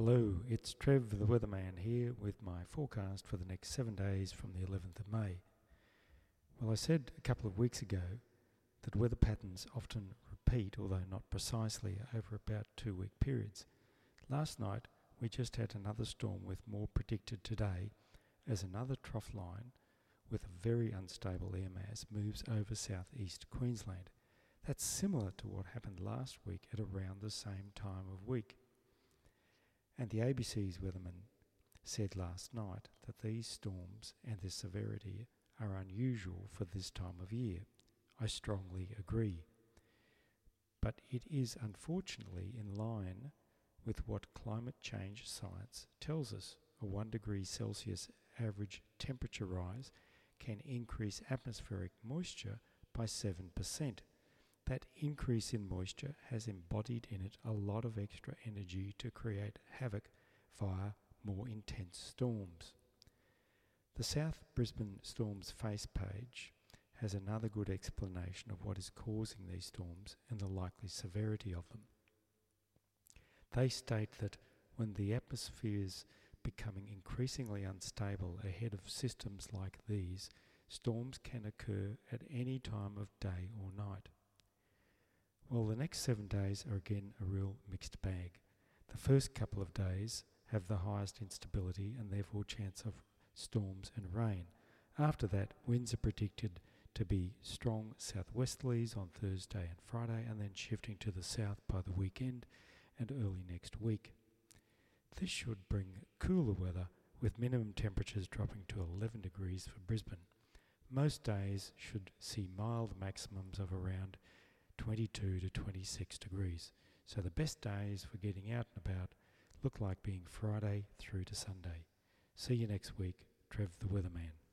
Hello, it's Trev the Weatherman here with my forecast for the next seven days from the 11th of May. Well, I said a couple of weeks ago that weather patterns often repeat, although not precisely, over about two week periods. Last night we just had another storm with more predicted today as another trough line with a very unstable air mass moves over southeast Queensland. That's similar to what happened last week at around the same time of week. And the ABC's weatherman said last night that these storms and their severity are unusual for this time of year. I strongly agree. But it is unfortunately in line with what climate change science tells us. A 1 degree Celsius average temperature rise can increase atmospheric moisture by 7%. That increase in moisture has embodied in it a lot of extra energy to create havoc via more intense storms. The South Brisbane Storms face page has another good explanation of what is causing these storms and the likely severity of them. They state that when the atmosphere is becoming increasingly unstable ahead of systems like these, storms can occur at any time of day or night. Well, the next seven days are again a real mixed bag. The first couple of days have the highest instability and therefore chance of storms and rain. After that, winds are predicted to be strong southwesterlies on Thursday and Friday, and then shifting to the south by the weekend and early next week. This should bring cooler weather with minimum temperatures dropping to 11 degrees for Brisbane. Most days should see mild maximums of around 22 to 26 degrees. So the best days for getting out and about look like being Friday through to Sunday. See you next week. Trev the Weatherman.